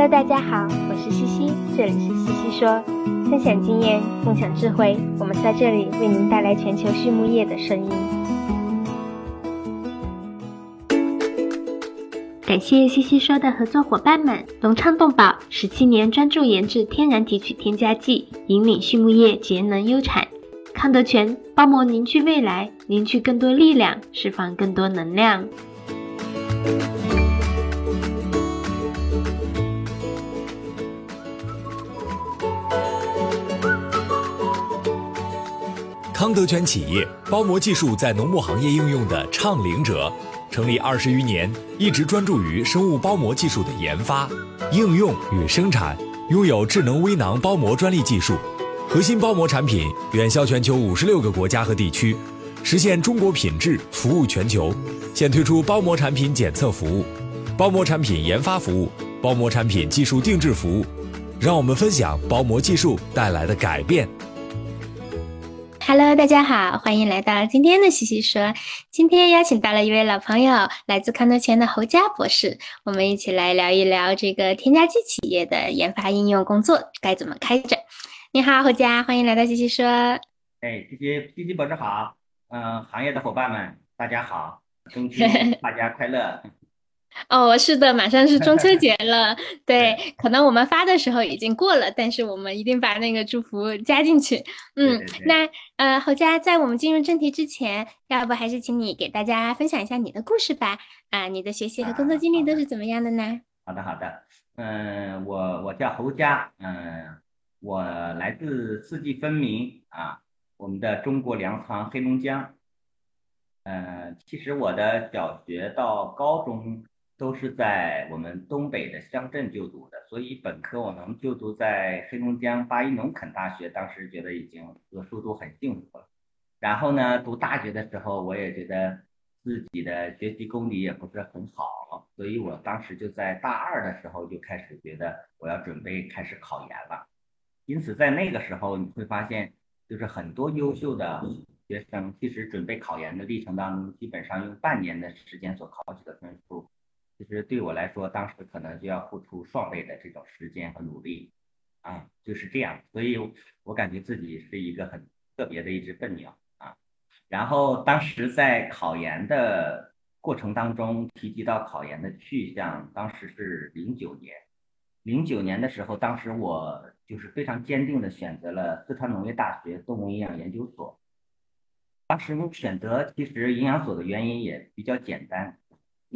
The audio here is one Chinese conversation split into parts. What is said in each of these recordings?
Hello，大家好，我是西西，这里是西西说，分享经验，共享智慧，我们在这里为您带来全球畜牧业的声音。感谢西西说的合作伙伴们：隆昌动宝，十七年专注研制天然提取添加剂，引领畜牧业节能优产；康德全，包膜凝聚未来，凝聚更多力量，释放更多能量。康德全企业包膜技术在农牧行业应用的倡领者，成立二十余年，一直专注于生物包膜技术的研发、应用与生产，拥有智能微囊包膜专利技术，核心包膜产品远销全球五十六个国家和地区，实现中国品质服务全球。现推出包膜产品检测服务、包膜产品研发服务、包膜产品技术定制服务，让我们分享包膜技术带来的改变。Hello，大家好，欢迎来到今天的西西说。今天邀请到了一位老朋友，来自康德前的侯佳博士，我们一起来聊一聊这个添加剂企业的研发应用工作该怎么开展。你好，侯佳，欢迎来到西西说。哎，西西西西博士好，嗯，行业的伙伴们大家好，中秋大家快乐。哦，是的，马上是中秋节了。对，可能我们发的时候已经过了，但是我们一定把那个祝福加进去。嗯，那呃，侯佳，在我们进入正题之前，要不还是请你给大家分享一下你的故事吧？啊，你的学习和工作经历都是怎么样的呢？好的，好的。嗯，我我叫侯佳，嗯，我来自四季分明啊，我们的中国粮仓黑龙江。嗯，其实我的小学到高中。都是在我们东北的乡镇就读的，所以本科我能就读在黑龙江巴依农垦大学，当时觉得已经读书都很幸福了。然后呢，读大学的时候，我也觉得自己的学习功底也不是很好，所以我当时就在大二的时候就开始觉得我要准备开始考研了。因此在那个时候你会发现，就是很多优秀的学生，其实准备考研的历程当中，基本上用半年的时间所考取的分数。其实对我来说，当时可能就要付出双倍的这种时间和努力，啊，就是这样。所以我感觉自己是一个很特别的一只笨鸟啊。然后当时在考研的过程当中，提及到考研的去向，当时是零九年。零九年的时候，当时我就是非常坚定的选择了四川农业大学动物营养研究所。当时选择其实营养所的原因也比较简单。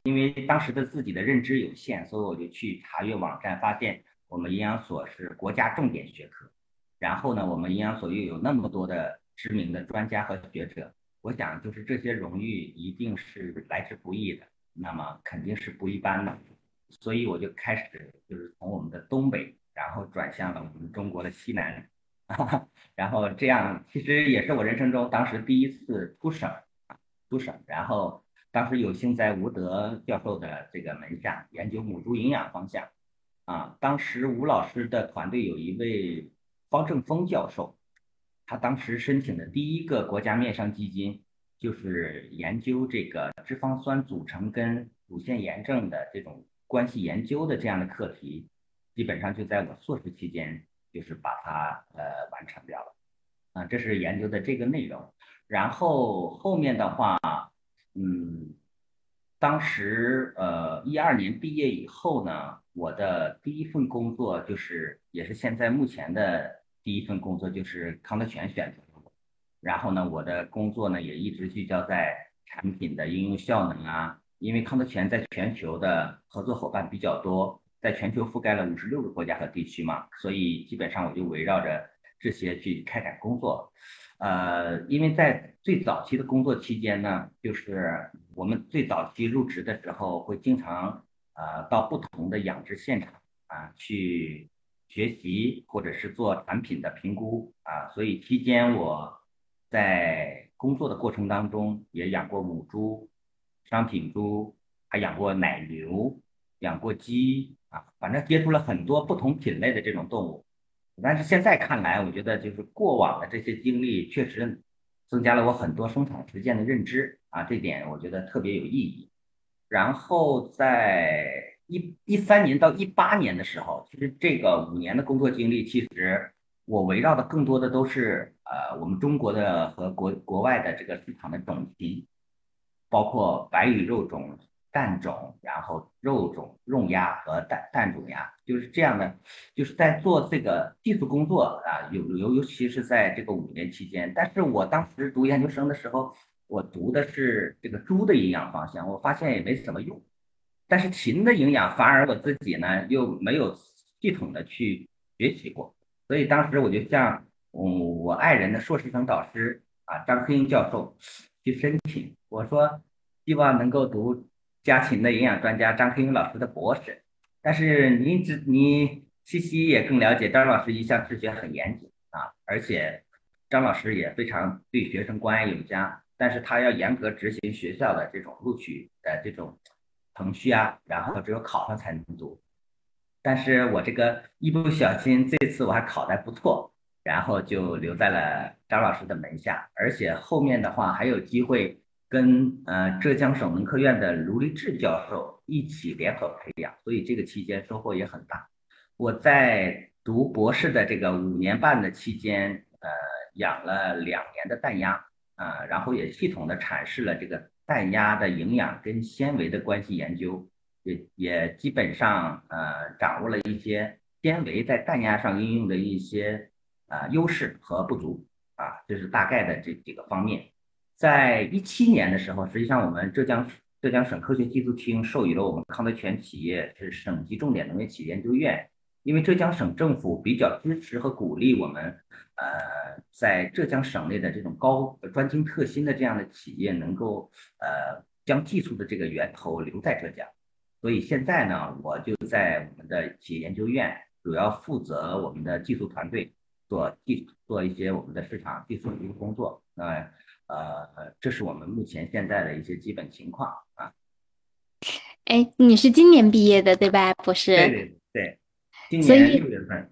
因为当时的自己的认知有限，所以我就去查阅网站，发现我们营养所是国家重点学科。然后呢，我们营养所又有那么多的知名的专家和学者，我想就是这些荣誉一定是来之不易的，那么肯定是不一般的。所以我就开始就是从我们的东北，然后转向了我们中国的西南，然后这样其实也是我人生中当时第一次出省，出省，然后。当时有幸在吴德教授的这个门下研究母猪营养方向，啊，当时吴老师的团队有一位方正峰教授，他当时申请的第一个国家面上基金，就是研究这个脂肪酸组成跟乳腺炎症的这种关系研究的这样的课题，基本上就在我硕士期间就是把它呃完成掉了，啊，这是研究的这个内容，然后后面的话。嗯，当时呃一二年毕业以后呢，我的第一份工作就是，也是现在目前的第一份工作就是康德全选择的。然后呢，我的工作呢也一直聚焦在产品的应用效能啊，因为康德全在全球的合作伙伴比较多，在全球覆盖了五十六个国家和地区嘛，所以基本上我就围绕着这些去开展工作。呃，因为在最早期的工作期间呢，就是我们最早期入职的时候，会经常呃到不同的养殖现场啊去学习，或者是做产品的评估啊，所以期间我在工作的过程当中也养过母猪、商品猪，还养过奶牛、养过鸡啊，反正接触了很多不同品类的这种动物。但是现在看来，我觉得就是过往的这些经历确实增加了我很多生产实践的认知啊，这点我觉得特别有意义。然后在一一三年到一八年的时候，其实这个五年的工作经历，其实我围绕的更多的都是呃我们中国的和国国外的这个市场的种禽，包括白羽肉种、蛋种，然后肉种、肉鸭和蛋蛋种鸭，就是这样的，就是在做这个技术工作啊，尤尤尤其是在这个五年期间。但是我当时读研究生的时候，我读的是这个猪的营养方向，我发现也没什么用。但是禽的营养反而我自己呢又没有系统的去学习过，所以当时我就向嗯我爱人的硕士生导师啊张克英教授去申请，我说希望能够读家禽的营养专家张克英老师的博士。但是您只你西西也更了解张老师一向治学很严谨啊，而且张老师也非常对学生关爱有加，但是他要严格执行学校的这种录取的这种。程序啊，然后只有考上才能读。但是我这个一不小心，这次我还考得不错，然后就留在了张老师的门下，而且后面的话还有机会跟呃浙江省文科院的卢立志教授一起联合培养，所以这个期间收获也很大。我在读博士的这个五年半的期间，呃，养了两年的蛋鸭啊，然后也系统的阐释了这个。蛋鸭的营养跟纤维的关系研究，也也基本上呃掌握了一些纤维在蛋鸭上应用的一些啊优势和不足啊，这是大概的这几个方面。在一七年的时候，实际上我们浙江浙江省科学技术厅授予了我们康德全企业是省级重点农业企业研究院。因为浙江省政府比较支持和鼓励我们，呃，在浙江省内的这种高专精特新的这样的企业，能够呃将技术的这个源头留在浙江。所以现在呢，我就在我们的企业研究院，主要负责我们的技术团队做技做一些我们的市场技术的一个工作。那呃，这是我们目前现在的一些基本情况啊。哎，你是今年毕业的对吧，博士？对对对。今年六月份，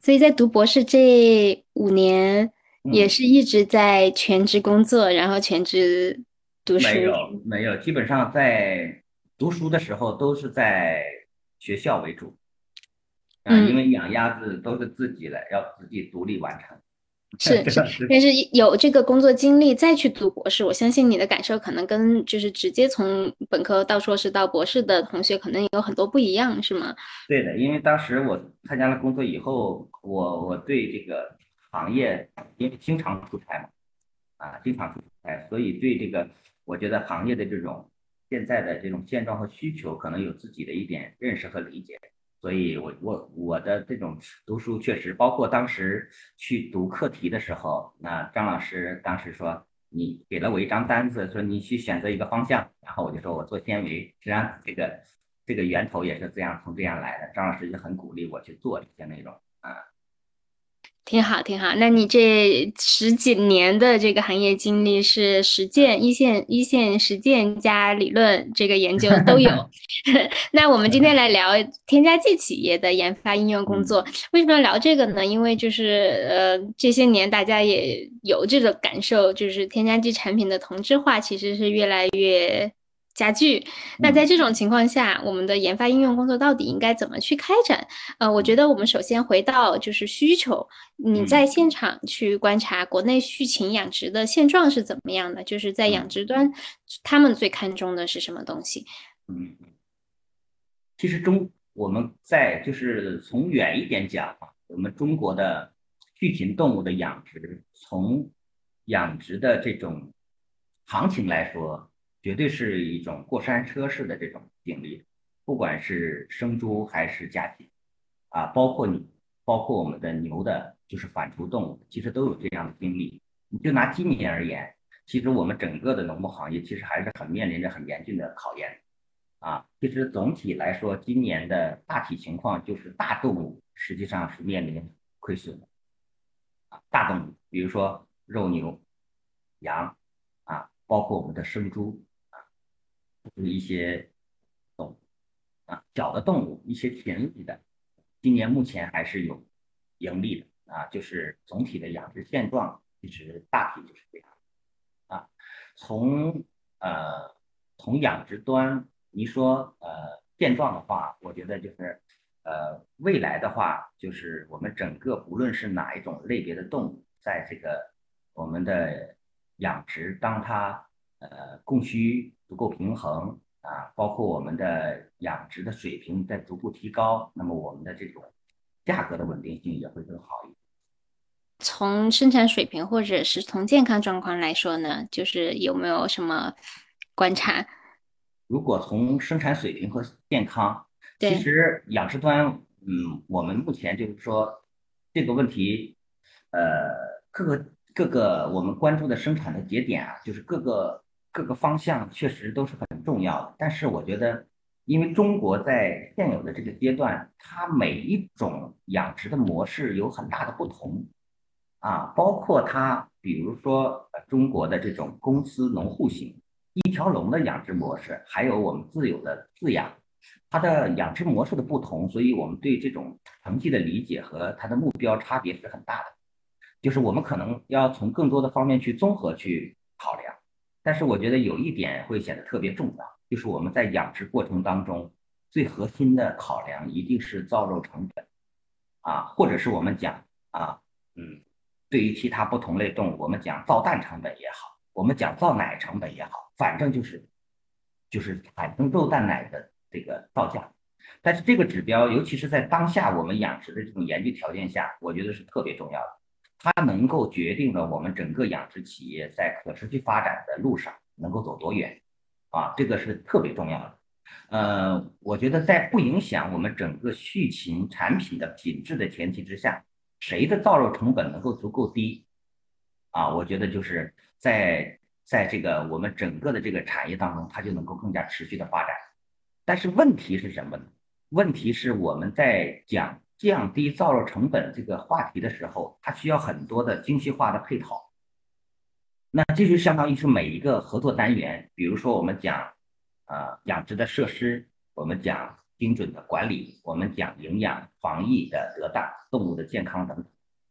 所以在读博士这五年，也是一直在全职工作，然后全职读书。没有，没有，基本上在读书的时候都是在学校为主。啊，因为养鸭子都是自己的，要自己独立完成。是是，但是有这个工作经历再去读博士，我相信你的感受可能跟就是直接从本科到硕士到博士的同学可能有很多不一样，是吗？对的，因为当时我参加了工作以后，我我对这个行业，因为经常出差嘛，啊，经常出差，所以对这个我觉得行业的这种现在的这种现状和需求，可能有自己的一点认识和理解。所以，我我我的这种读书确实包括当时去读课题的时候，那张老师当时说，你给了我一张单子，说你去选择一个方向，然后我就说我做纤维，实际上这个这个源头也是这样从这样来的，张老师就很鼓励我去做这些内容啊。挺好，挺好。那你这十几年的这个行业经历是实践一线一线实践加理论这个研究 都有。那我们今天来聊添加剂企业的研发应用工作。为什么要聊这个呢？因为就是呃这些年大家也有这个感受，就是添加剂产品的同质化其实是越来越。加剧。那在这种情况下，我们的研发应用工作到底应该怎么去开展？呃，我觉得我们首先回到就是需求，你在现场去观察国内畜禽养殖的现状是怎么样的？就是在养殖端，他们最看重的是什么东西？嗯，其实中我们在就是从远一点讲啊，我们中国的畜禽动物的养殖，从养殖的这种行情来说。绝对是一种过山车式的这种经历，不管是生猪还是家禽，啊，包括你，包括我们的牛的，就是反刍动物，其实都有这样的经历。你就拿今年而言，其实我们整个的农牧行业其实还是很面临着很严峻的考验，啊，其实总体来说，今年的大体情况就是大动物实际上是面临亏损的，啊，大动物，比如说肉牛、羊，啊，包括我们的生猪。就是一些动物啊，小的动物，一些田里的，今年目前还是有盈利的啊。就是总体的养殖现状，其实大体就是这样啊。从呃从养殖端，你说呃现状的话，我觉得就是呃未来的话，就是我们整个不论是哪一种类别的动物，在这个我们的养殖，当它呃供需足够平衡啊，包括我们的养殖的水平在逐步提高，那么我们的这种价格的稳定性也会更好一点。从生产水平或者是从健康状况来说呢，就是有没有什么观察？如果从生产水平和健康，其实养殖端，嗯，我们目前就是说这个问题，呃，各个各个我们关注的生产的节点啊，就是各个各个方向确实都是很重要的。但是我觉得，因为中国在现有的这个阶段，它每一种养殖的模式有很大的不同。啊，包括它，比如说中国的这种公司农户型一条龙的养殖模式，还有我们自有的自养，它的养殖模式的不同，所以我们对这种成绩的理解和它的目标差别是很大的。就是我们可能要从更多的方面去综合去考量。但是我觉得有一点会显得特别重要，就是我们在养殖过程当中最核心的考量一定是造肉成本啊，或者是我们讲啊，嗯。对于其他不同类动物，我们讲造蛋成本也好，我们讲造奶成本也好，反正就是就是产生肉蛋奶的这个造价。但是这个指标，尤其是在当下我们养殖的这种严峻条件下，我觉得是特别重要的。它能够决定了我们整个养殖企业在可持续发展的路上能够走多远啊，这个是特别重要的。呃，我觉得在不影响我们整个畜禽产品的品质的前提之下。谁的造肉成本能够足够低啊？我觉得就是在在这个我们整个的这个产业当中，它就能够更加持续的发展。但是问题是什么呢？问题是我们在讲降低造肉成本这个话题的时候，它需要很多的精细化的配套。那这就相当于是每一个合作单元，比如说我们讲啊养殖的设施，我们讲。精准的管理，我们讲营养、防疫的得当、动物的健康等等，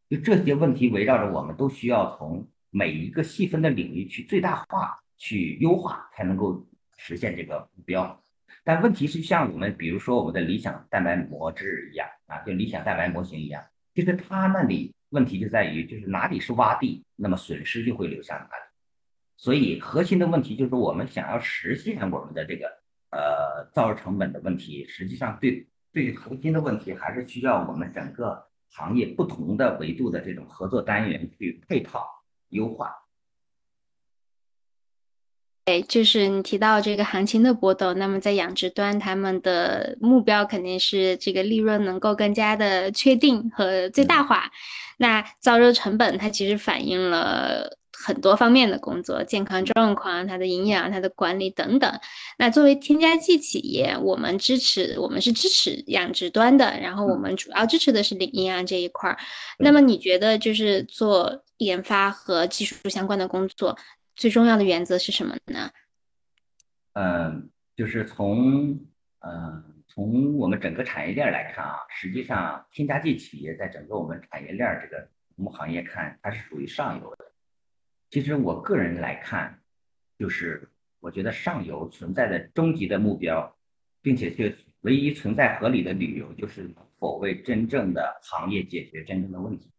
就这些问题围绕着我们，都需要从每一个细分的领域去最大化、去优化，才能够实现这个目标。但问题是，像我们比如说我们的理想蛋白膜制一样啊，就理想蛋白模型一样，其实它那里问题就在于，就是哪里是洼地，那么损失就会流向哪里。所以核心的问题就是我们想要实现我们的这个。呃，造成本的问题，实际上对对核心的问题，还是需要我们整个行业不同的维度的这种合作单元去配套优化。对，就是你提到这个行情的波动，那么在养殖端，他们的目标肯定是这个利润能够更加的确定和最大化。那造肉成本，它其实反映了。很多方面的工作，健康状况、它的营养、它的管理等等。那作为添加剂企业，我们支持，我们是支持养殖端的，然后我们主要支持的是领营养这一块儿。那么你觉得，就是做研发和技术相关的工作，最重要的原则是什么呢？嗯，就是从嗯从我们整个产业链来看啊，实际上添加剂企业在整个我们产业链这个我们行业看，它是属于上游的。其实我个人来看，就是我觉得上游存在的终极的目标，并且是唯一存在合理的理由，就是否为真正的行业解决真正的问题。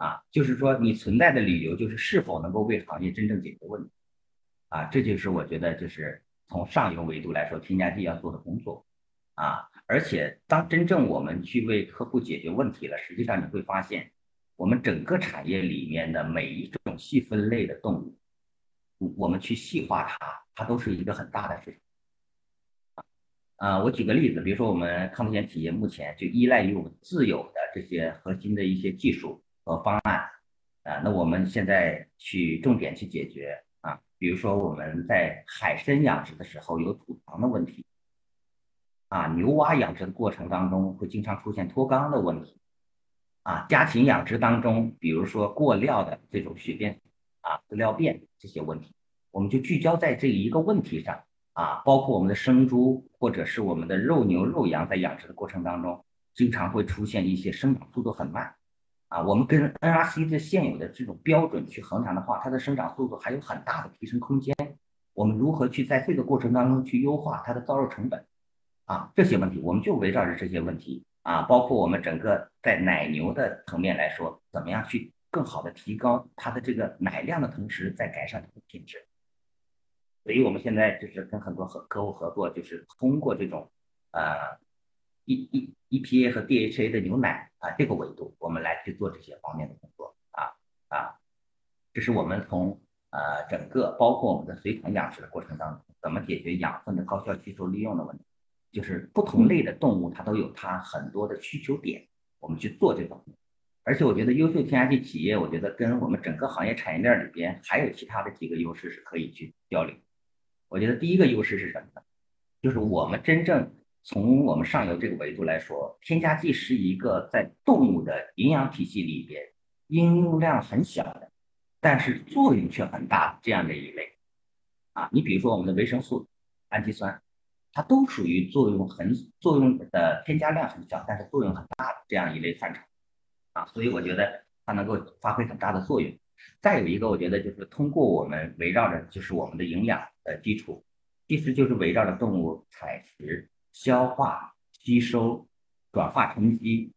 啊，就是说你存在的理由就是是否能够为行业真正解决问题。啊，这就是我觉得就是从上游维度来说，添加剂要做的工作。啊，而且当真正我们去为客户解决问题了，实际上你会发现。我们整个产业里面的每一种细分类的动物，我们去细化它，它都是一个很大的市场。啊，我举个例子，比如说我们康普健企业目前就依赖于我们自有的这些核心的一些技术和方案，啊，那我们现在去重点去解决啊，比如说我们在海参养殖的时候有土塘的问题，啊，牛蛙养殖的过程当中会经常出现脱肛的问题。啊，家禽养殖当中，比如说过料的这种血便啊、饲料便这些问题，我们就聚焦在这一个问题上啊。包括我们的生猪或者是我们的肉牛、肉羊在养殖的过程当中，经常会出现一些生长速度很慢啊。我们跟 NRC 的现有的这种标准去衡量的话，它的生长速度还有很大的提升空间。我们如何去在这个过程当中去优化它的造肉成本？啊，这些问题我们就围绕着这些问题啊，包括我们整个在奶牛的层面来说，怎么样去更好的提高它的这个奶量的同时，再改善它的品质。所以我们现在就是跟很多合客户合作，就是通过这种呃 E E E P A 和 D H A 的牛奶啊这个维度，我们来去做这些方面的工作啊啊，这是我们从。呃，整个包括我们的随团养殖的过程当中，怎么解决养分的高效吸收利用的问题？就是不同类的动物，它都有它很多的需求点，我们去做这方面。而且我觉得优秀添加剂企业，我觉得跟我们整个行业产业链里边还有其他的几个优势是可以去交流。我觉得第一个优势是什么呢？就是我们真正从我们上游这个维度来说，添加剂是一个在动物的营养体系里边应用量很小的。但是作用却很大，这样的一类，啊，你比如说我们的维生素、氨基酸，它都属于作用很作用的添加量很小，但是作用很大的这样一类范畴，啊，所以我觉得它能够发挥很大的作用。再有一个，我觉得就是通过我们围绕着就是我们的营养的基础，其实就是围绕着动物采食、消化、吸收、转化成肌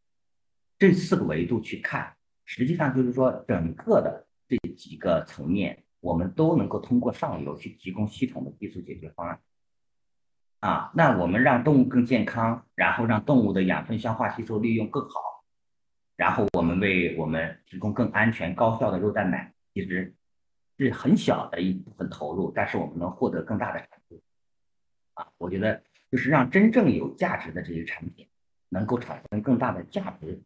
这四个维度去看，实际上就是说整个的。这几个层面，我们都能够通过上游去提供系统的技术解决方案。啊，那我们让动物更健康，然后让动物的养分消化吸收利用更好，然后我们为我们提供更安全高效的肉蛋奶，其实是很小的一部分投入，但是我们能获得更大的产出。啊，我觉得就是让真正有价值的这些产品能够产生更大的价值，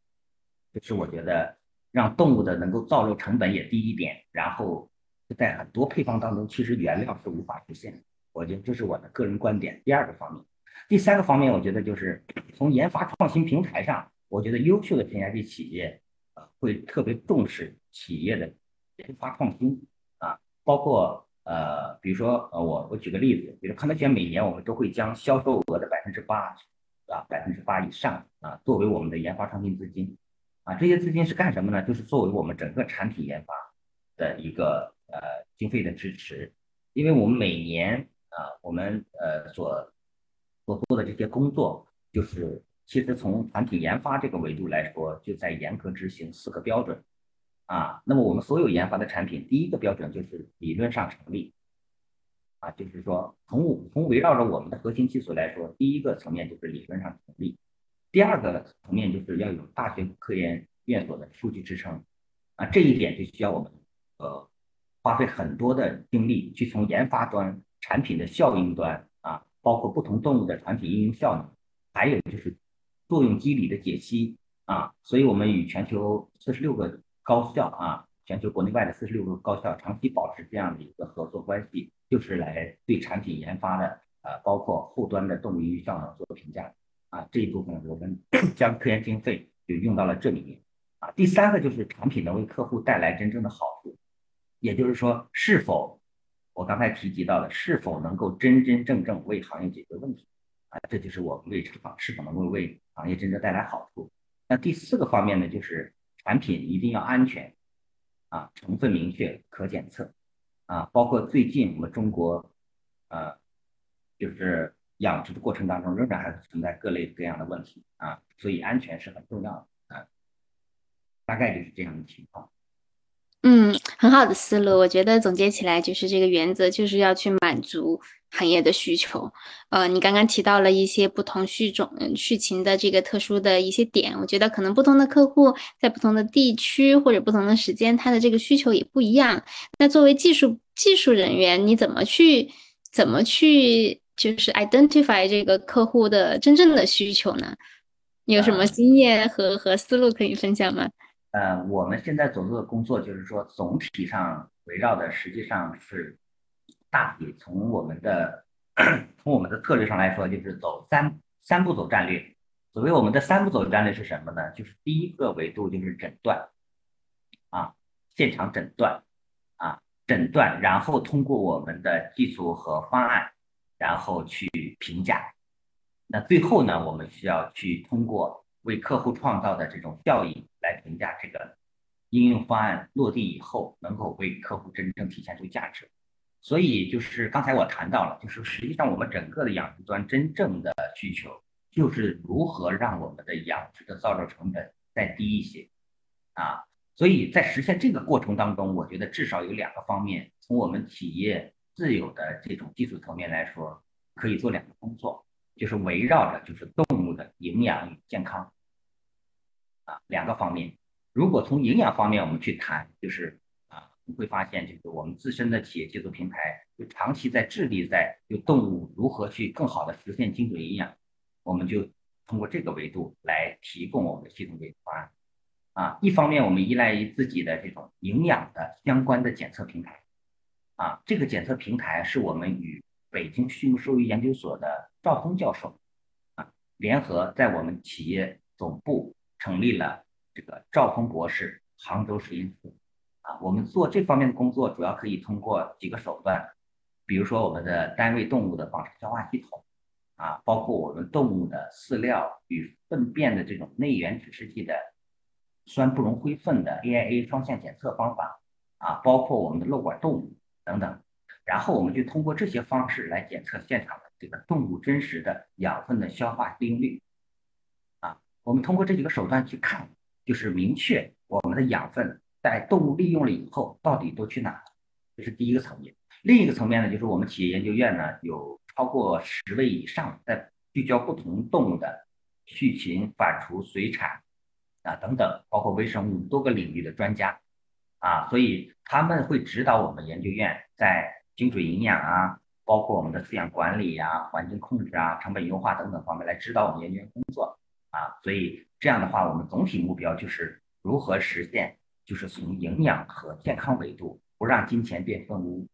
就是我觉得。让动物的能够造肉成本也低一点，然后在很多配方当中，其实原料是无法实现的。我觉得这是我的个人观点。第二个方面，第三个方面，我觉得就是从研发创新平台上，我觉得优秀的添加剂企业会特别重视企业的研发创新啊，包括呃，比如说呃，我我举个例子，比如康德全每年我们都会将销售额的百分之八啊百分之八以上啊作为我们的研发创新资金。啊，这些资金是干什么呢？就是作为我们整个产品研发的一个呃经费的支持，因为我们每年啊，我们呃所所做的这些工作，就是其实从产品研发这个维度来说，就在严格执行四个标准啊。那么我们所有研发的产品，第一个标准就是理论上成立啊，就是说从从围绕着我们的核心技术来说，第一个层面就是理论上成立。第二个层面就是要有大学科研院所的数据支撑，啊，这一点就需要我们呃花费很多的精力去从研发端、产品的效应端啊，包括不同动物的产品应用效能，还有就是作用机理的解析啊，所以我们与全球四十六个高校啊，全球国内外的四十六个高校长期保持这样的一个合作关系，就是来对产品研发的呃，包括后端的动物应用效能做评价。啊，这一部分我们 将科研经费就用到了这里面。啊，第三个就是产品能为客户带来真正的好处，也就是说，是否我刚才提及到的，是否能够真真正正为行业解决问题？啊，这就是我们为厂是否能够为行业真正带来好处。那第四个方面呢，就是产品一定要安全，啊，成分明确可检测，啊，包括最近我们中国，呃，就是。养殖的过程当中，仍然还是存在各类各样的问题啊，所以安全是很重要的啊，大概就是这样的情况。嗯，很好的思路，我觉得总结起来就是这个原则，就是要去满足行业的需求。呃，你刚刚提到了一些不同续种、畜禽的这个特殊的一些点，我觉得可能不同的客户在不同的地区或者不同的时间，他的这个需求也不一样。那作为技术技术人员，你怎么去怎么去？就是 identify 这个客户的真正的需求呢？你有什么经验和和思路可以分享吗？呃，我们现在所做的工作就是说，总体上围绕的实际上是大体从我们的 从我们的策略上来说，就是走三三步走战略。所谓我们的三步走战略是什么呢？就是第一个维度就是诊断啊，现场诊断啊，诊断，然后通过我们的技术和方案。然后去评价，那最后呢，我们需要去通过为客户创造的这种效应来评价这个应用方案落地以后能够为客户真正体现出价值。所以就是刚才我谈到了，就是实际上我们整个的养殖端真正的需求，就是如何让我们的养殖的造肉成本再低一些啊。所以在实现这个过程当中，我觉得至少有两个方面，从我们企业自有的这种技术层面来说，可以做两个工作，就是围绕着就是动物的营养与健康啊两个方面。如果从营养方面我们去谈，就是，你会发现就是我们自身的企业技术平台就长期在致力在就动物如何去更好的实现精准营养，我们就通过这个维度来提供我们的系统解决方案。啊，一方面我们依赖于自己的这种营养的相关的检测平台，啊，这个检测平台是我们与北京畜牧兽医研究所的赵峰教授，啊，联合在我们企业总部成立了这个赵峰博士杭州实验室，啊，我们做这方面的工作主要可以通过几个手段，比如说我们的单位动物的仿生消化系统，啊，包括我们动物的饲料与粪便的这种内源指示剂的。酸不溶灰分的 AIA 双向检测方法啊，包括我们的漏管动物等等，然后我们就通过这些方式来检测现场的这个动物真实的养分的消化利用率啊。我们通过这几个手段去看，就是明确我们的养分在动物利用了以后到底都去哪了，这是第一个层面。另一个层面呢，就是我们企业研究院呢有超过十位以上在聚焦不同动物的畜禽、反刍、水产。啊，等等，包括微生物多个领域的专家，啊，所以他们会指导我们研究院在精准营养啊，包括我们的饲养管理呀、环境控制啊、成本优化等等方面来指导我们研究院工作，啊，所以这样的话，我们总体目标就是如何实现，就是从营养和健康维度不让金钱变粪污，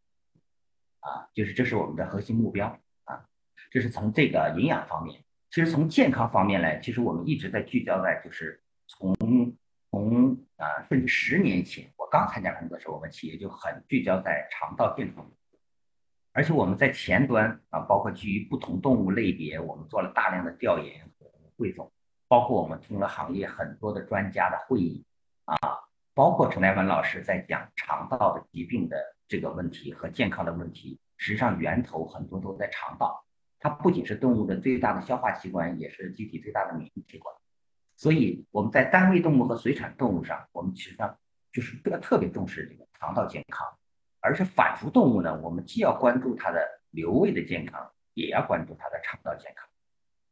啊，就是这是我们的核心目标啊，这是从这个营养方面，其实从健康方面来，其实我们一直在聚焦在就是。从从啊，甚至十年前我刚参加工作的时候，我们企业就很聚焦在肠道健康，而且我们在前端啊，包括基于不同动物类别，我们做了大量的调研和汇总，包括我们听了行业很多的专家的会议啊，包括陈代文老师在讲肠道的疾病的这个问题和健康的问题，实际上源头很多都在肠道，它不仅是动物的最大的消化器官，也是机体最大的免疫器官。所以我们在单位动物和水产动物上，我们其实上就是特特别重视这个肠道健康，而是反刍动物呢，我们既要关注它的瘤胃的健康，也要关注它的肠道健康。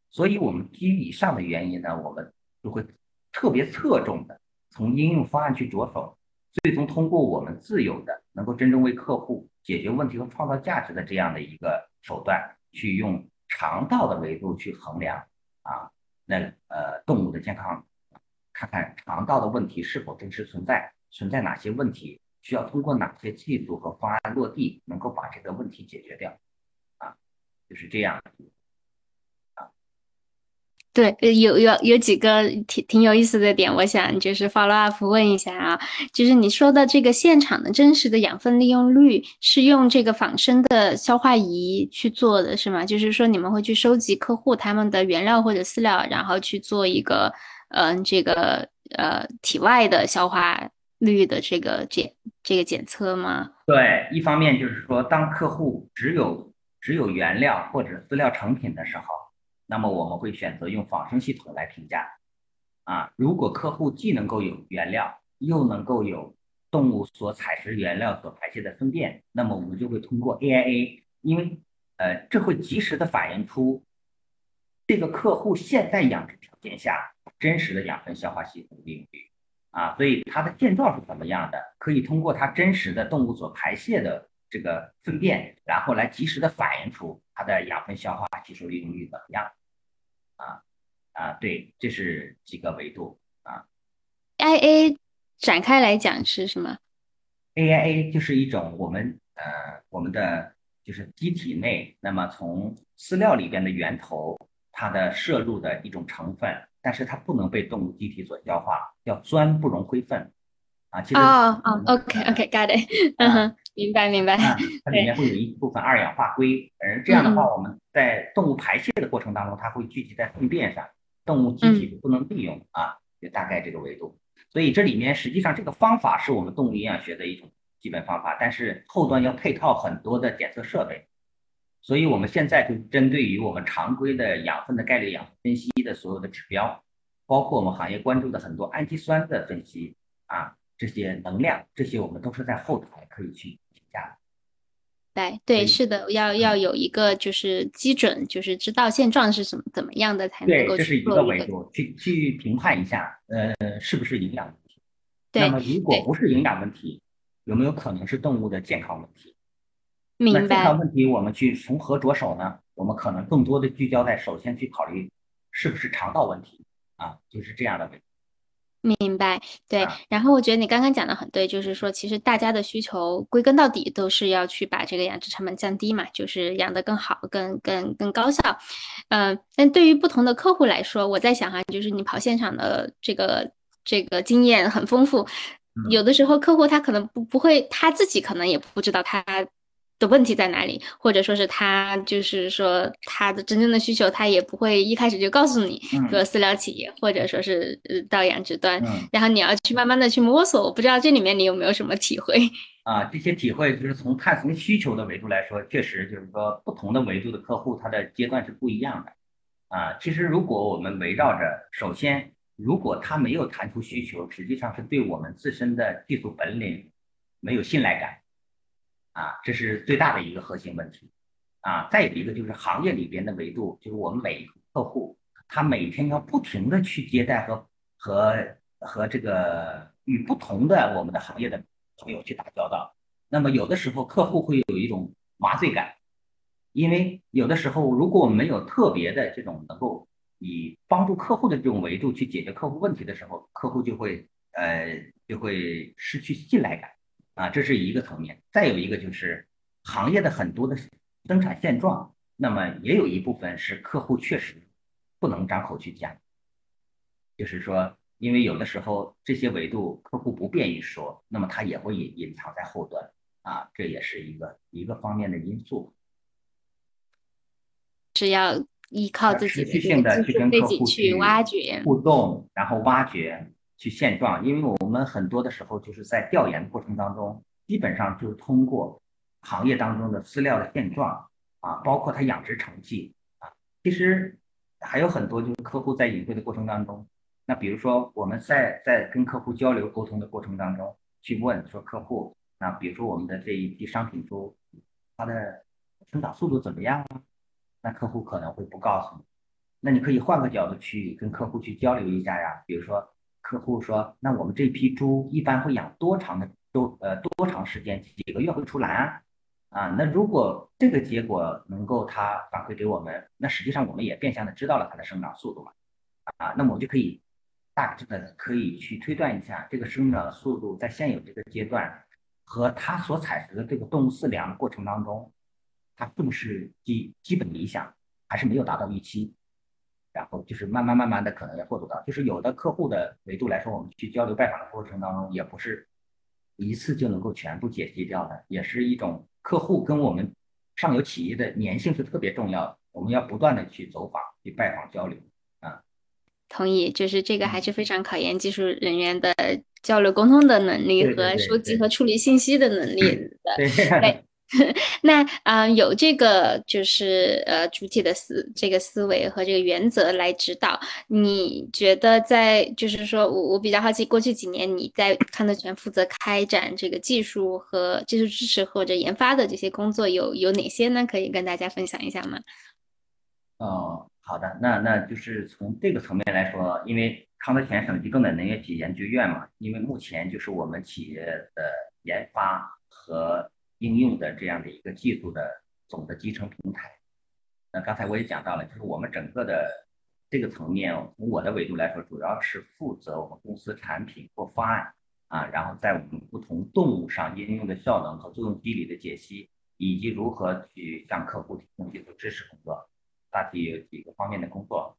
所以，我们基于以上的原因呢，我们就会特别侧重的从应用方案去着手，最终通过我们自有的能够真正为客户解决问题和创造价值的这样的一个手段，去用肠道的维度去衡量啊。那呃，动物的健康，看看肠道的问题是否真实存在，存在哪些问题，需要通过哪些技术和方案落地，能够把这个问题解决掉，啊，就是这样。对，有有有几个挺挺有意思的点，我想就是 follow up 问一下啊，就是你说的这个现场的真实的养分利用率是用这个仿生的消化仪去做的是吗？就是说你们会去收集客户他们的原料或者饲料，然后去做一个嗯这个呃体外的消化率的这个检这个检测吗？对，一方面就是说当客户只有只有原料或者饲料成品的时候。那么我们会选择用仿生系统来评价，啊，如果客户既能够有原料，又能够有动物所采食原料所排泄的粪便，那么我们就会通过 AIA，因为呃，这会及时的反映出这个客户现在养殖条件下真实的养分消化系统利用率，啊，所以它的现状是怎么样的，可以通过它真实的动物所排泄的这个粪便，然后来及时的反映出它的养分消化技术利用率怎么样。啊啊，对，这是几个维度啊。I A 展开来讲是什么？A I A 就是一种我们呃我们的就是机体内，那么从饲料里边的源头，它的摄入的一种成分，但是它不能被动物机体所消化，叫酸不溶灰分啊。其实哦哦，OK OK，got it，嗯哼，明白明白。它里面会有一部分二氧化硅，而这样的话我们。在动物排泄的过程当中，它会聚集在粪便上，动物机体不能利用啊，就大概这个维度。所以这里面实际上这个方法是我们动物营养学的一种基本方法，但是后端要配套很多的检测设备。所以我们现在就针对于我们常规的养分的概率养分析的所有的指标，包括我们行业关注的很多氨基酸的分析啊，这些能量，这些我们都是在后台可以去评价的。对对，是的，要要有一个就是基准，就是知道现状是什么怎么样的才能够这是一个维度，去去评判一下，呃，是不是营养问题？那么如果不是营养问题，有没有可能是动物的健康问题？明白。那健康问题我们去从何着手呢？我们可能更多的聚焦在首先去考虑是不是肠道问题啊，就是这样的问题。明白，对。然后我觉得你刚刚讲的很对，就是说其实大家的需求归根到底都是要去把这个养殖成本降低嘛，就是养得更好、更更更高效。嗯，但对于不同的客户来说，我在想哈，就是你跑现场的这个这个经验很丰富，有的时候客户他可能不不会，他自己可能也不知道他。的问题在哪里，或者说是他就是说他的真正的需求，他也不会一开始就告诉你，说饲料企业或者说是呃到养殖端，然后你要去慢慢的去摸索。我不知道这里面你有没有什么体会 啊？这些体会就是从看从需求的维度来说，确实就是说不同的维度的客户，他的阶段是不一样的啊。其实如果我们围绕着，首先如果他没有谈出需求，实际上是对我们自身的技术本领没有信赖感。啊，这是最大的一个核心问题，啊，再有一个就是行业里边的维度，就是我们每一个客户他每天要不停的去接待和和和这个与不同的我们的行业的朋友去打交道，那么有的时候客户会有一种麻醉感，因为有的时候如果我们没有特别的这种能够以帮助客户的这种维度去解决客户问题的时候，客户就会呃就会失去信赖感。啊，这是一个层面，再有一个就是行业的很多的生产现状，那么也有一部分是客户确实不能张口去讲，就是说，因为有的时候这些维度客户不便于说，那么他也会隐隐藏在后端。啊，这也是一个一个方面的因素，是要依靠自己持续性的去跟客户去挖掘。互动，然后挖掘。去现状，因为我们很多的时候就是在调研过程当中，基本上就是通过行业当中的资料的现状啊，包括它养殖成绩啊，其实还有很多就是客户在隐晦的过程当中，那比如说我们在在跟客户交流沟通的过程当中去问说客户，那比如说我们的这一批商品猪，它的生长速度怎么样啊？那客户可能会不告诉你，那你可以换个角度去跟客户去交流一下呀，比如说。客户说：“那我们这批猪一般会养多长的多呃多长时间？几个月会出栏啊？啊，那如果这个结果能够他反馈给我们，那实际上我们也变相的知道了它的生长速度嘛？啊，那么我们就可以大致的可以去推断一下，这个生长速度在现有这个阶段和它所采食的这个动物饲粮的过程当中，它是不是基基本理想，还是没有达到预期？”然后就是慢慢慢慢的可能要过渡到，就是有的客户的维度来说，我们去交流拜访的过程当中，也不是一次就能够全部解析掉的，也是一种客户跟我们上游企业的粘性是特别重要的，我们要不断的去走访、去拜访、交流啊。同意，就是这个还是非常考验技术人员的交流沟通的能力和收集和处理信息的能力的。对。那啊，有这个就是呃主体的思这个思维和这个原则来指导。你觉得在就是说我我比较好奇，过去几年你在康德全负责开展这个技术和技术支持或者研发的这些工作有有哪些呢？可以跟大家分享一下吗？哦，好的，那那就是从这个层面来说，因为康德全省级更的能源体研究院嘛，因为目前就是我们企业的研发和应用的这样的一个技术的总的集成平台，那刚才我也讲到了，就是我们整个的这个层面，从我的维度来说，主要是负责我们公司产品或方案啊，然后在我们不同动物上应用的效能和作用机理的解析，以及如何去向客户提供技术支持工作，大体有几个方面的工作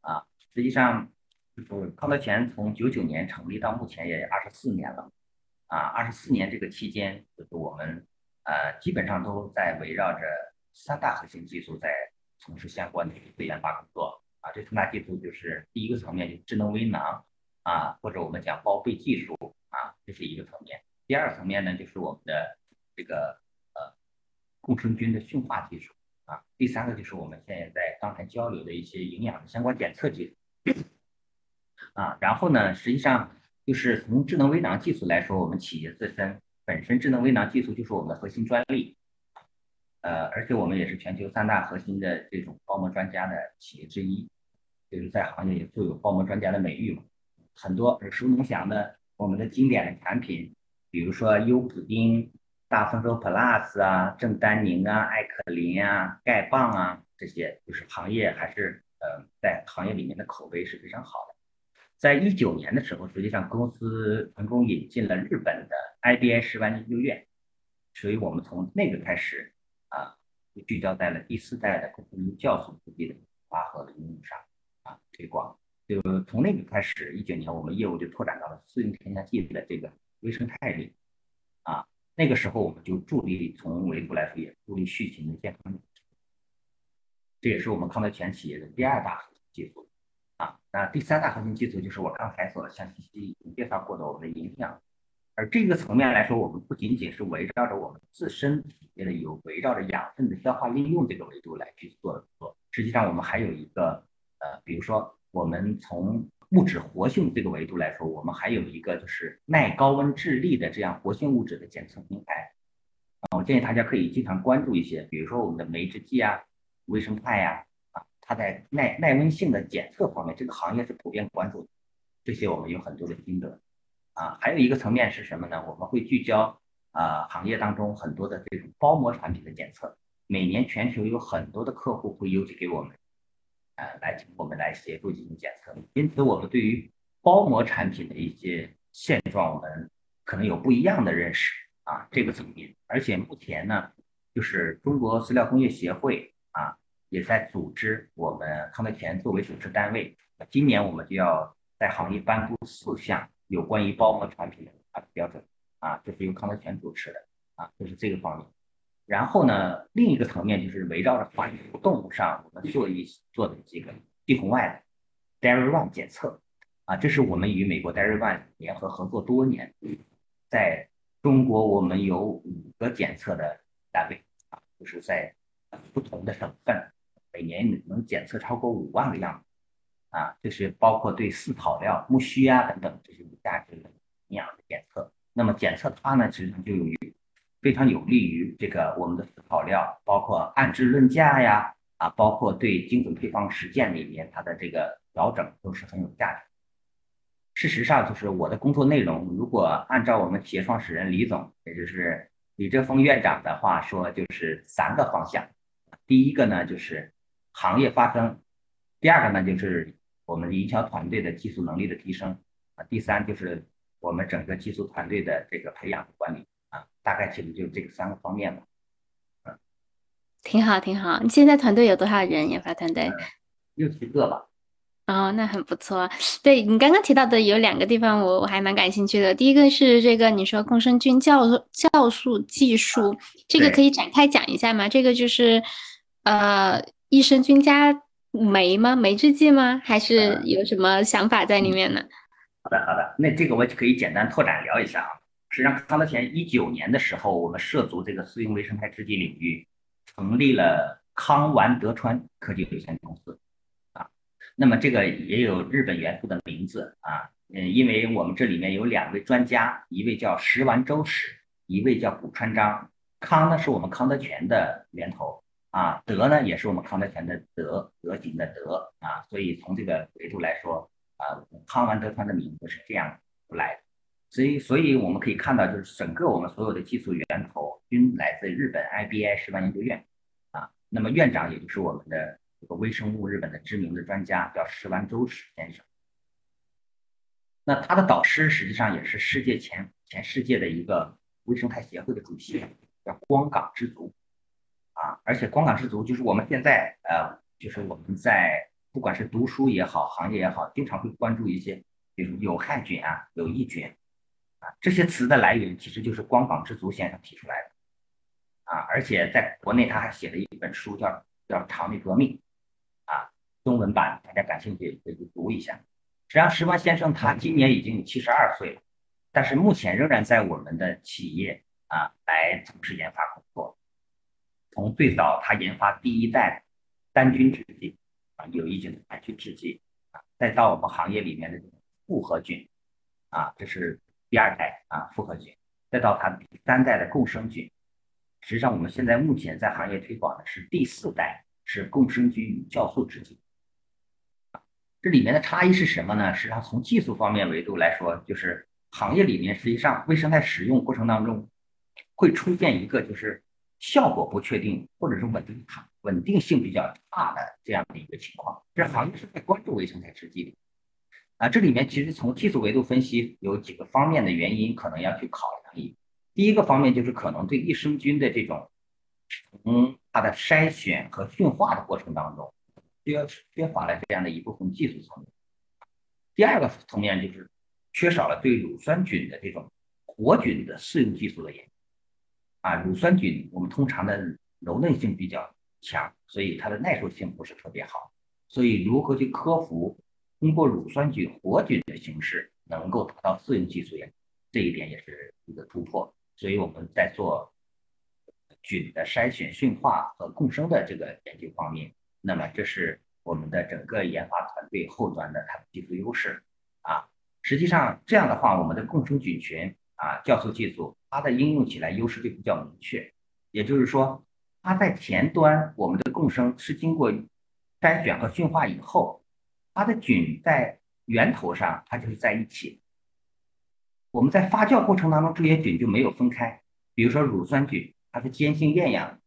啊。实际上，就是康德前从九九年成立到目前也二十四年了啊，二十四年这个期间，就是我们。呃，基本上都在围绕着三大核心技术在从事相关的一个研发工作啊。这三大技术就是第一个层面，就是智能微囊啊，或者我们讲包被技术啊，这是一个层面。第二层面呢，就是我们的这个呃共生菌的驯化技术啊。第三个就是我们现在在刚才交流的一些营养的相关检测技术啊。然后呢，实际上就是从智能微囊技术来说，我们企业自身本身智能微囊技术就是我们的核心专利。呃，而且我们也是全球三大核心的这种包膜专家的企业之一，就是在行业也就有包膜专家的美誉嘛。很多耳熟能详的我们的经典的产品，比如说优普丁、大丰收 Plus 啊、正丹宁啊、艾可林啊、钙棒啊，这些就是行业还是呃在行业里面的口碑是非常好的。在一九年的时候，实际上公司成功引进了日本的 IBI 十万研究院，所以我们从那个开始。啊，就聚焦在了第四代的共生酵素制剂的发和应用上啊，推广。就从那个开始，一九年我们业务就拓展到了适应添加剂的这个微生态里啊。那个时候我们就助力从维度来说，也助力畜禽的健康。这也是我们康德全企业的第二大技术啊。那第三大核心技术就是我刚才所向西西已经介绍过的我们的营养。而这个层面来说，我们不仅仅是围绕着我们自身体内的有围绕着养分的消化利用这个维度来去做的工作，实际上我们还有一个呃，比如说我们从物质活性这个维度来说，我们还有一个就是耐高温智力的这样活性物质的检测平台啊，我建议大家可以经常关注一些，比如说我们的酶制剂啊、微生态呀，它在耐耐温性的检测方面，这个行业是普遍关注的，这些我们有很多的心得。啊，还有一个层面是什么呢？我们会聚焦啊，行业当中很多的这种包膜产品的检测。每年全球有很多的客户会邮寄给我们，呃，来请我们来协助进行检测。因此，我们对于包膜产品的一些现状，我们可能有不一样的认识啊，这个层面。而且目前呢，就是中国饲料工业协会啊，也在组织我们康德全作为主持单位，今年我们就要在行业颁布四项。有关于包膜产品的标准。啊，这是由康德全主持的。啊，就是这个方面。然后呢，另一个层面就是围绕着繁育动物上，我们做一做的这个地红外的。Dairy One 检测。啊，这是我们与美国 Dairy One 联合合作多年，在中国我们有五个检测的单位。啊，就是在不同的省份，每年能检测超过五万个样本。啊，就是包括对饲草料、苜蓿啊等等这些有价值的营养的检测。那么检测它呢，实际上就有非常有利于这个我们的饲草料，包括按质论价呀，啊，包括对精准配方实践里面它的这个调整都是很有价值。事实上，就是我的工作内容，如果按照我们企业创始人李总，也就是李哲峰院长的话说，就是三个方向。第一个呢，就是行业发生；第二个呢，就是。我们营销团队的技术能力的提升啊，第三就是我们整个技术团队的这个培养和管理啊，大概其实就这个三个方面吧。嗯，挺好，挺好。你现在团队有多少人？研发团队？六七个吧。哦，那很不错。对你刚刚提到的有两个地方，我我还蛮感兴趣的。第一个是这个你说共生菌酵酵素技术，这个可以展开讲一下吗？这个就是呃益生菌加。酶吗？酶制剂吗？还是有什么想法在里面呢？好的，好的，那这个我就可以简单拓展聊一下啊。实际上，康德全一九年的时候，我们涉足这个私营微生态制剂领域，成立了康丸德川科技有限公司啊。那么这个也有日本元素的名字啊，嗯，因为我们这里面有两位专家，一位叫石丸周史，一位叫古川章。康呢是我们康德全的源头。啊，德呢也是我们康德全的德，德行的德啊，所以从这个维度来说啊，康完德川的名字是这样来的。所以，所以我们可以看到，就是整个我们所有的技术源头均来自日本 IBI 石万研究院啊。那么院长也就是我们的这个微生物日本的知名的专家，叫石丸周史先生。那他的导师实际上也是世界前前世界的一个微生态协会的主席，叫光冈之足。啊，而且光杆之足，就是我们现在呃，就是我们在不管是读书也好，行业也好，经常会关注一些，比如有害菌啊、有益菌啊这些词的来源，其实就是光杆之足先生提出来的啊。而且在国内他还写了一本书，叫叫《肠胃革命》啊，中文版大家感兴趣可以读一下。实际上，石万先生他今年已经七十二岁了但是目前仍然在我们的企业啊来从事研发工作。从最早他研发第一代单菌制剂啊，有益菌的单菌制剂啊，再到我们行业里面的复合菌啊，这是第二代啊复合菌，再到它第三代的共生菌。实际上，我们现在目前在行业推广的是第四代，是共生菌与酵素制剂。这里面的差异是什么呢？实际上，从技术方面维度来说，就是行业里面实际上微生态使用过程当中会出现一个就是效果不确定，或者是稳定差、稳定性比较差的这样的一个情况。这行业是在关注微生态制剂的啊。这里面其实从技术维度分析有几个方面的原因，可能要去考量。一第一个方面就是可能对益生菌的这种从它的筛选和驯化的过程当中。缺缺乏了这样的一部分技术层面。第二个层面就是缺少了对乳酸菌的这种活菌的适用技术的研究。啊，乳酸菌我们通常的柔韧性比较强，所以它的耐受性不是特别好。所以如何去克服通过乳酸菌活菌的形式能够达到自用技术研究，这一点也是一个突破。所以我们在做菌的筛选、驯化和共生的这个研究方面。那么这是我们的整个研发团队后端的它的技术优势啊。实际上这样的话，我们的共生菌群啊酵素技术，它的应用起来优势就比较明确。也就是说，它在前端我们的共生是经过筛选和驯化以后，它的菌在源头上它就是在一起。我们在发酵过程当中，这些菌就没有分开。比如说乳酸菌，它是间性厌氧；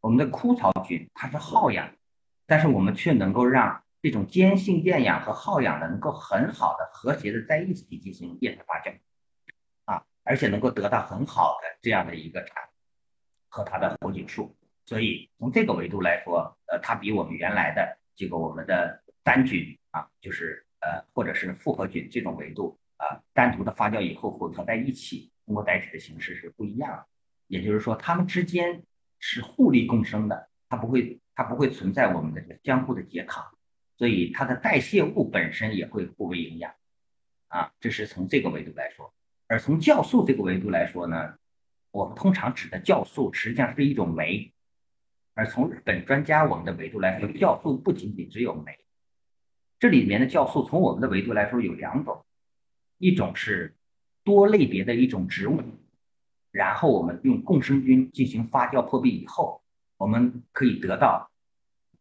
我们的枯草菌，它是耗氧。但是我们却能够让这种间性厌氧和耗氧的能够很好的和谐的在一起进行液态发酵，而且能够得到很好的这样的一个产和它的活菌数。所以从这个维度来说，呃，它比我们原来的这个我们的单菌啊，就是呃或者是复合菌这种维度啊，单独的发酵以后混合在一起，通过载体的形式是不一样的。也就是说，它们之间是互利共生的，它不会。它不会存在我们的这个相互的拮抗，所以它的代谢物本身也会互为营养，啊，这是从这个维度来说。而从酵素这个维度来说呢，我们通常指的酵素实际上是一种酶，而从日本专家我们的维度来说，酵素不仅仅只有酶，这里面的酵素从我们的维度来说有两种，一种是多类别的一种植物，然后我们用共生菌进行发酵破壁以后，我们可以得到。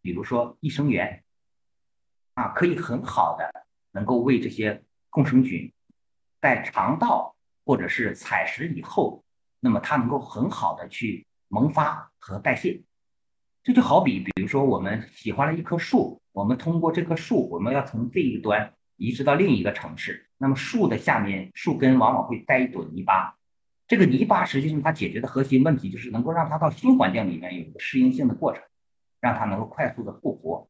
比如说益生元，啊，可以很好的能够为这些共生菌在肠道或者是采食以后，那么它能够很好的去萌发和代谢。这就好比，比如说我们喜欢了一棵树，我们通过这棵树，我们要从这一端移植到另一个城市，那么树的下面树根往往会带一朵泥巴，这个泥巴实际上它解决的核心问题就是能够让它到新环境里面有一个适应性的过程。让它能够快速的复活，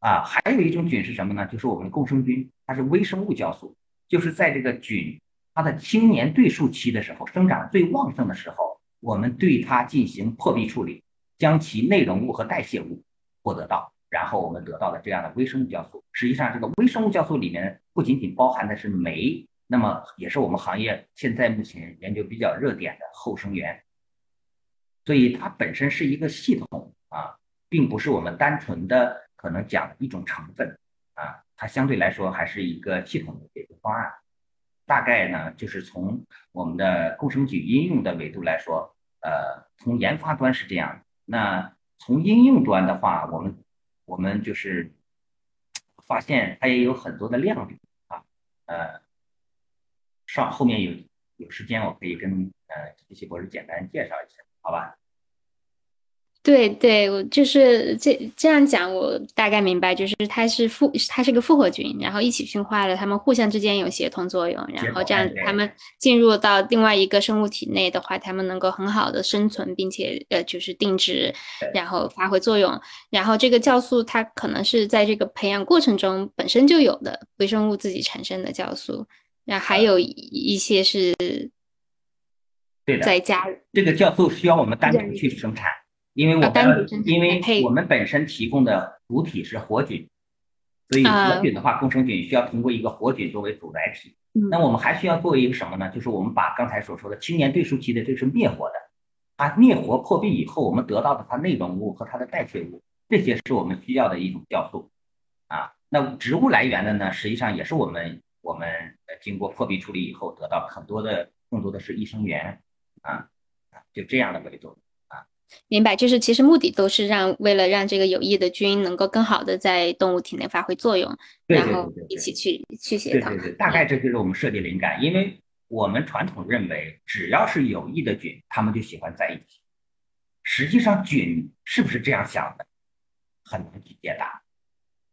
啊，还有一种菌是什么呢？就是我们的共生菌，它是微生物酵素，就是在这个菌它的青年对数期的时候，生长最旺盛的时候，我们对它进行破壁处理，将其内容物和代谢物获得到，然后我们得到的这样的微生物酵素。实际上，这个微生物酵素里面不仅仅包含的是酶，那么也是我们行业现在目前研究比较热点的后生元，所以它本身是一个系统啊。并不是我们单纯的可能讲一种成分啊，它相对来说还是一个系统的解决方案。大概呢，就是从我们的共生菌应用的维度来说，呃，从研发端是这样。那从应用端的话，我们我们就是发现它也有很多的亮点啊。呃，上后面有有时间，我可以跟呃这些博士简单介绍一下，好吧？对对，我就是这这样讲，我大概明白，就是它是复，它是个复合菌，然后一起驯化了，它们互相之间有协同作用，然后这样它们进入到另外一个生物体内的话，它们能够很好的生存，并且呃就是定植，然后发挥作用。然后这个酵素它可能是在这个培养过程中本身就有的微生物自己产生的酵素，然后还有一些是，对的，在加这个酵素需要我们单独去生产。因为我们因为我们本身提供的主体是活菌，所以活菌的话，共生菌需要通过一个活菌作为主载体，那我们还需要做一个什么呢？就是我们把刚才所说的青年对树期的这是灭活的，它灭活破壁以后，我们得到的它内容物和它的代谢物，这些是我们需要的一种酵素啊。那植物来源的呢，实际上也是我们我们经过破壁处理以后得到很多的，更多的是益生元啊，就这样的维度。明白，就是其实目的都是让为了让这个有益的菌能够更好的在动物体内发挥作用，然后一起去去协调。对对对，大概这就是我们设计灵感，因为我们传统认为只要是有益的菌，它们就喜欢在一起。实际上菌是不是这样想的，很难去解答。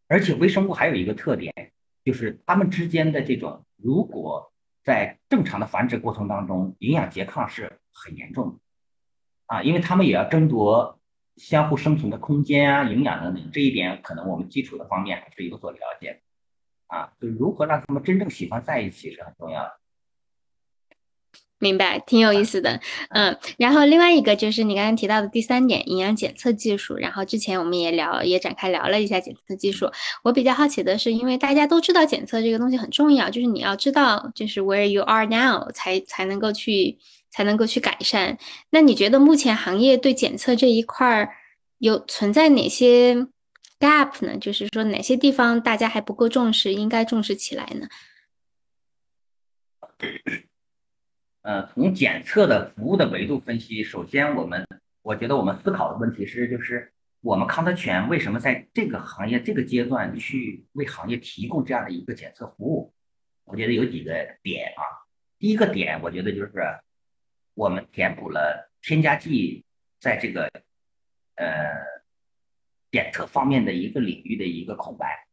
而且微生物还有一个特点，就是它们之间的这种，如果在正常的繁殖过程当中，营养拮抗是很严重的。啊，因为他们也要争夺相互生存的空间啊，营养等等，这一点可能我们基础的方面还是有所了解的。啊，就如何让他们真正喜欢在一起是很重要的。明白，挺有意思的。嗯，然后另外一个就是你刚刚提到的第三点，营养检测技术。然后之前我们也聊，也展开聊了一下检测技术。我比较好奇的是，因为大家都知道检测这个东西很重要，就是你要知道，就是 where you are now 才才能够去。才能够去改善。那你觉得目前行业对检测这一块儿有存在哪些 gap 呢？就是说哪些地方大家还不够重视，应该重视起来呢？呃，从检测的服务的维度分析，首先我们我觉得我们思考的问题是，就是我们康德全为什么在这个行业这个阶段去为行业提供这样的一个检测服务？我觉得有几个点啊。第一个点，我觉得就是。我们填补了添加剂在这个呃检测方面的一个领域的一个空白。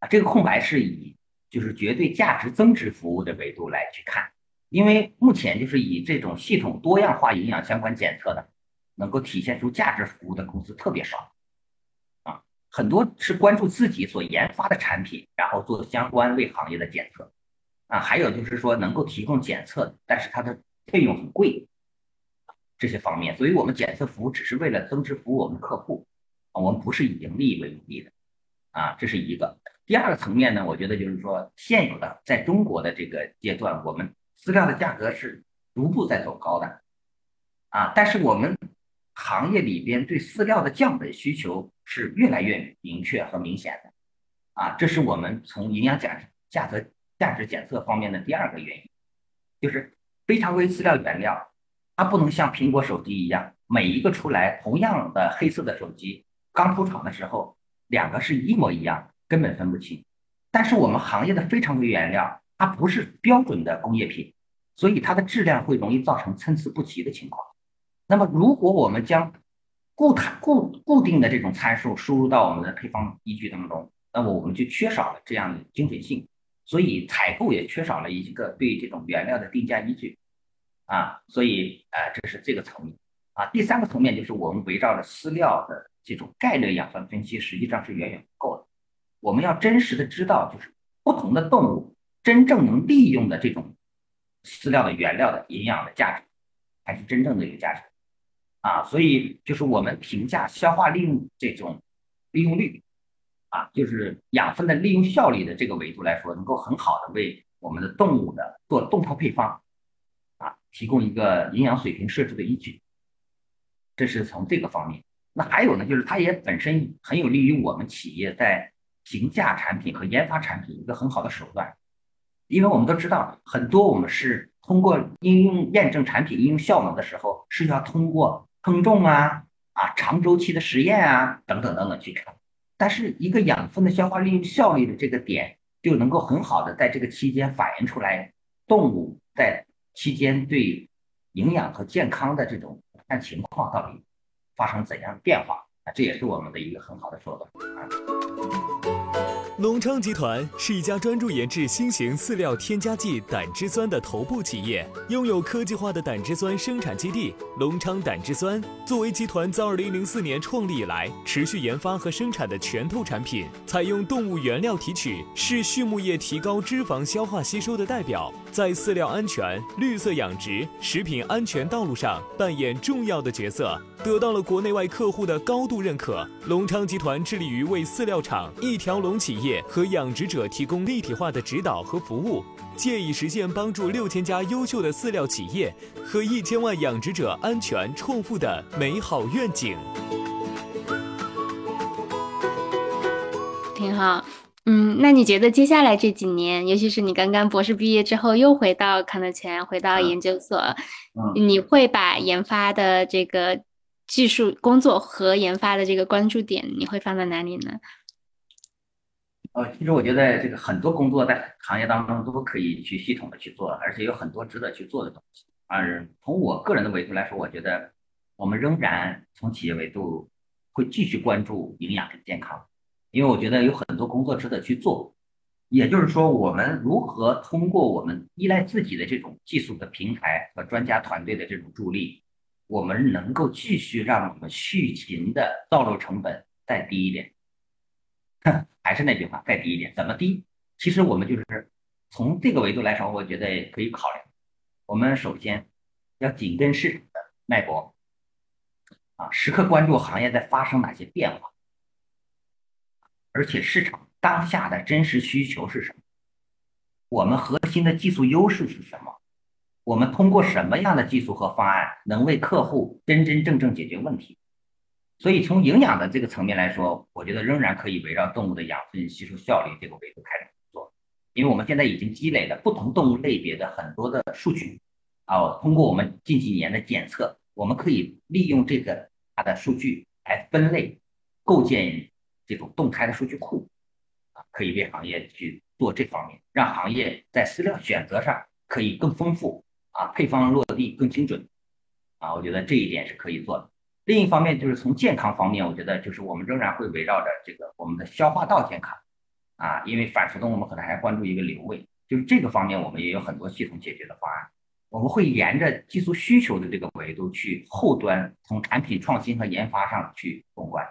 啊，这个空白是以就是绝对价值增值服务的维度来去看，因为目前就是以这种系统多样化营养相关检测的，能够体现出价值服务的公司特别少。啊，很多是关注自己所研发的产品，然后做相关为行业的检测。啊，还有就是说能够提供检测，但是它的费用很贵，这些方面，所以我们检测服务只是为了增值服务我们客户，我们不是以盈利为目的的，啊，这是一个。第二个层面呢，我觉得就是说，现有的在中国的这个阶段，我们饲料的价格是逐步在走高的，啊，但是我们行业里边对饲料的降本需求是越来越明确和明显的，啊，这是我们从营养价价格价值检测方面的第二个原因，就是。非常规饲料原料，它不能像苹果手机一样，每一个出来同样的黑色的手机，刚出厂的时候，两个是一模一样，根本分不清。但是我们行业的非常规原料，它不是标准的工业品，所以它的质量会容易造成参差不齐的情况。那么，如果我们将固态固固定的这种参数输入到我们的配方依据当中，那么我们就缺少了这样的精准性。所以采购也缺少了一个对这种原料的定价依据，啊，所以呃，这是这个层面啊。第三个层面就是我们围绕着饲料的这种概率养分分析，实际上是远远不够的。我们要真实的知道，就是不同的动物真正能利用的这种饲料的原料的营养的价值，才是真正的有价值啊。所以就是我们评价消化利用这种利用率。啊，就是养分的利用效率的这个维度来说，能够很好的为我们的动物的做动态配方，啊，提供一个营养水平设置的依据。这是从这个方面。那还有呢，就是它也本身很有利于我们企业在评价产品和研发产品一个很好的手段。因为我们都知道，很多我们是通过应用验证产品应用效能的时候，是要通过称重啊、啊长周期的实验啊等等等等去看。它是一个养分的消化利用效率的这个点，就能够很好的在这个期间反映出来动物在期间对营养和健康的这种看情况到底发生怎样的变化啊，这也是我们的一个很好的手段啊。隆昌集团是一家专注研制新型饲料添加剂胆汁酸的头部企业，拥有科技化的胆汁酸生产基地。隆昌胆汁酸作为集团自2004年创立以来持续研发和生产的拳头产品，采用动物原料提取，是畜牧业提高脂肪消化吸收的代表，在饲料安全、绿色养殖、食品安全道路上扮演重要的角色，得到了国内外客户的高度认可。隆昌集团致力于为饲料厂、一条龙企业和养殖者提供立体化的指导和服务。借以实现帮助六千家优秀的饲料企业和一千万养殖者安全创富的美好愿景。挺好，嗯，那你觉得接下来这几年，尤其是你刚刚博士毕业之后又回到康德前，回到研究所，你会把研发的这个技术工作和研发的这个关注点，你会放在哪里呢？呃，其实我觉得这个很多工作在行业当中都可以去系统的去做，而且有很多值得去做的东西。而从我个人的维度来说，我觉得我们仍然从企业维度会继续关注营养跟健康，因为我觉得有很多工作值得去做。也就是说，我们如何通过我们依赖自己的这种技术的平台和专家团队的这种助力，我们能够继续让我们畜禽的造肉成本再低一点。哼 还是那句话，再低一点，怎么低？其实我们就是从这个维度来说，我觉得可以考虑。我们首先要紧跟市场的脉搏，啊，时刻关注行业在发生哪些变化，而且市场当下的真实需求是什么？我们核心的技术优势是什么？我们通过什么样的技术和方案能为客户真真正正解决问题？所以从营养的这个层面来说，我觉得仍然可以围绕动物的养分吸收效率这个维度开展工作，因为我们现在已经积累了不同动物类别的很多的数据，啊，通过我们近几年的检测，我们可以利用这个它的数据来分类，构建这种动态的数据库，啊，可以为行业去做这方面，让行业在饲料选择上可以更丰富，啊，配方落地更精准，啊，我觉得这一点是可以做的。另一方面，就是从健康方面，我觉得就是我们仍然会围绕着这个我们的消化道健康，啊，因为反刍动物我们可能还关注一个瘤胃，就是这个方面我们也有很多系统解决的方案。我们会沿着技术需求的这个维度去后端从产品创新和研发上去攻关，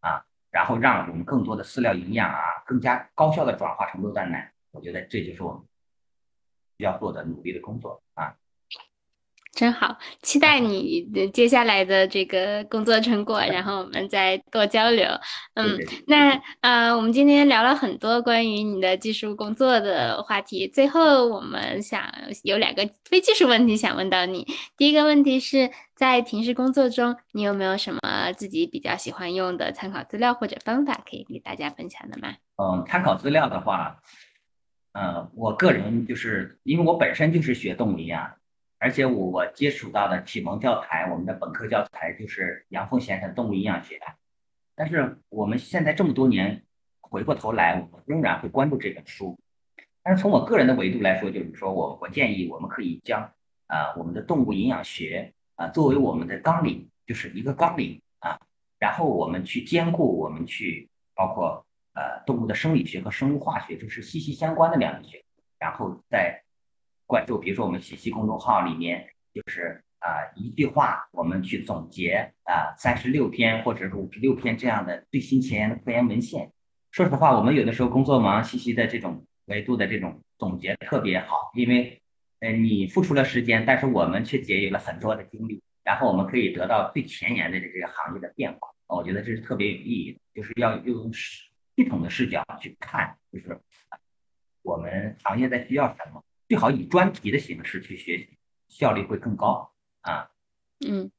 啊，然后让我们更多的饲料营养啊更加高效的转化成肉蛋奶。我觉得这就是我们需要做的努力的工作啊。真好，期待你接下来的这个工作成果，然后我们再多交流。嗯，那呃，我们今天聊了很多关于你的技术工作的话题，最后我们想有两个非技术问题想问到你。第一个问题是在平时工作中，你有没有什么自己比较喜欢用的参考资料或者方法可以给大家分享的吗？嗯，参考资料的话，呃，我个人就是因为我本身就是学动物营养。而且我我接触到的启蒙教材，我们的本科教材就是杨凤先生《动物营养学》。但是我们现在这么多年回过头来，我们仍然会关注这本书。但是从我个人的维度来说，就是说我我建议我们可以将啊我们的动物营养学啊作为我们的纲领，就是一个纲领啊，然后我们去兼顾我们去包括呃动物的生理学和生物化学，这是息息相关的两个学，然后再。关注，比如说我们喜西公众号里面，就是啊一句话，我们去总结啊三十六篇或者是五十六篇这样的最新前沿的科研文献。说实话，我们有的时候工作忙，西西的这种维度的这种总结特别好，因为呃你付出了时间，但是我们却节约了很多的精力，然后我们可以得到最前沿的这个行业的变化。我觉得这是特别有意义的，就是要用系统的视角去看，就是我们行业在需要什么。最好以专题的形式去学习，效率会更高啊。嗯，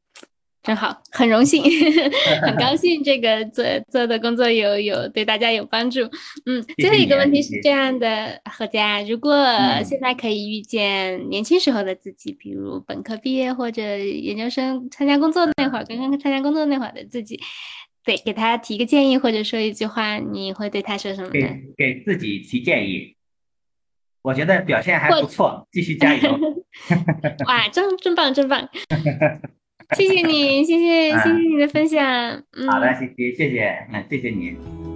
真好，很荣幸，很高兴这个做做的工作有有对大家有帮助。嗯，最后一个问题是这样的，何佳，如果现在可以遇见年轻时候的自己，比如本科毕业或者研究生参加工作那会儿，刚刚参加工作那会儿的自己，对，给他提个建议或者说一句话，你会对他说什么呢？给给自己提建议。我觉得表现还不错，继续加油！哇，真真棒，真棒！谢谢你，谢谢谢谢你的分享。好的，谢谢谢谢，嗯，谢谢你。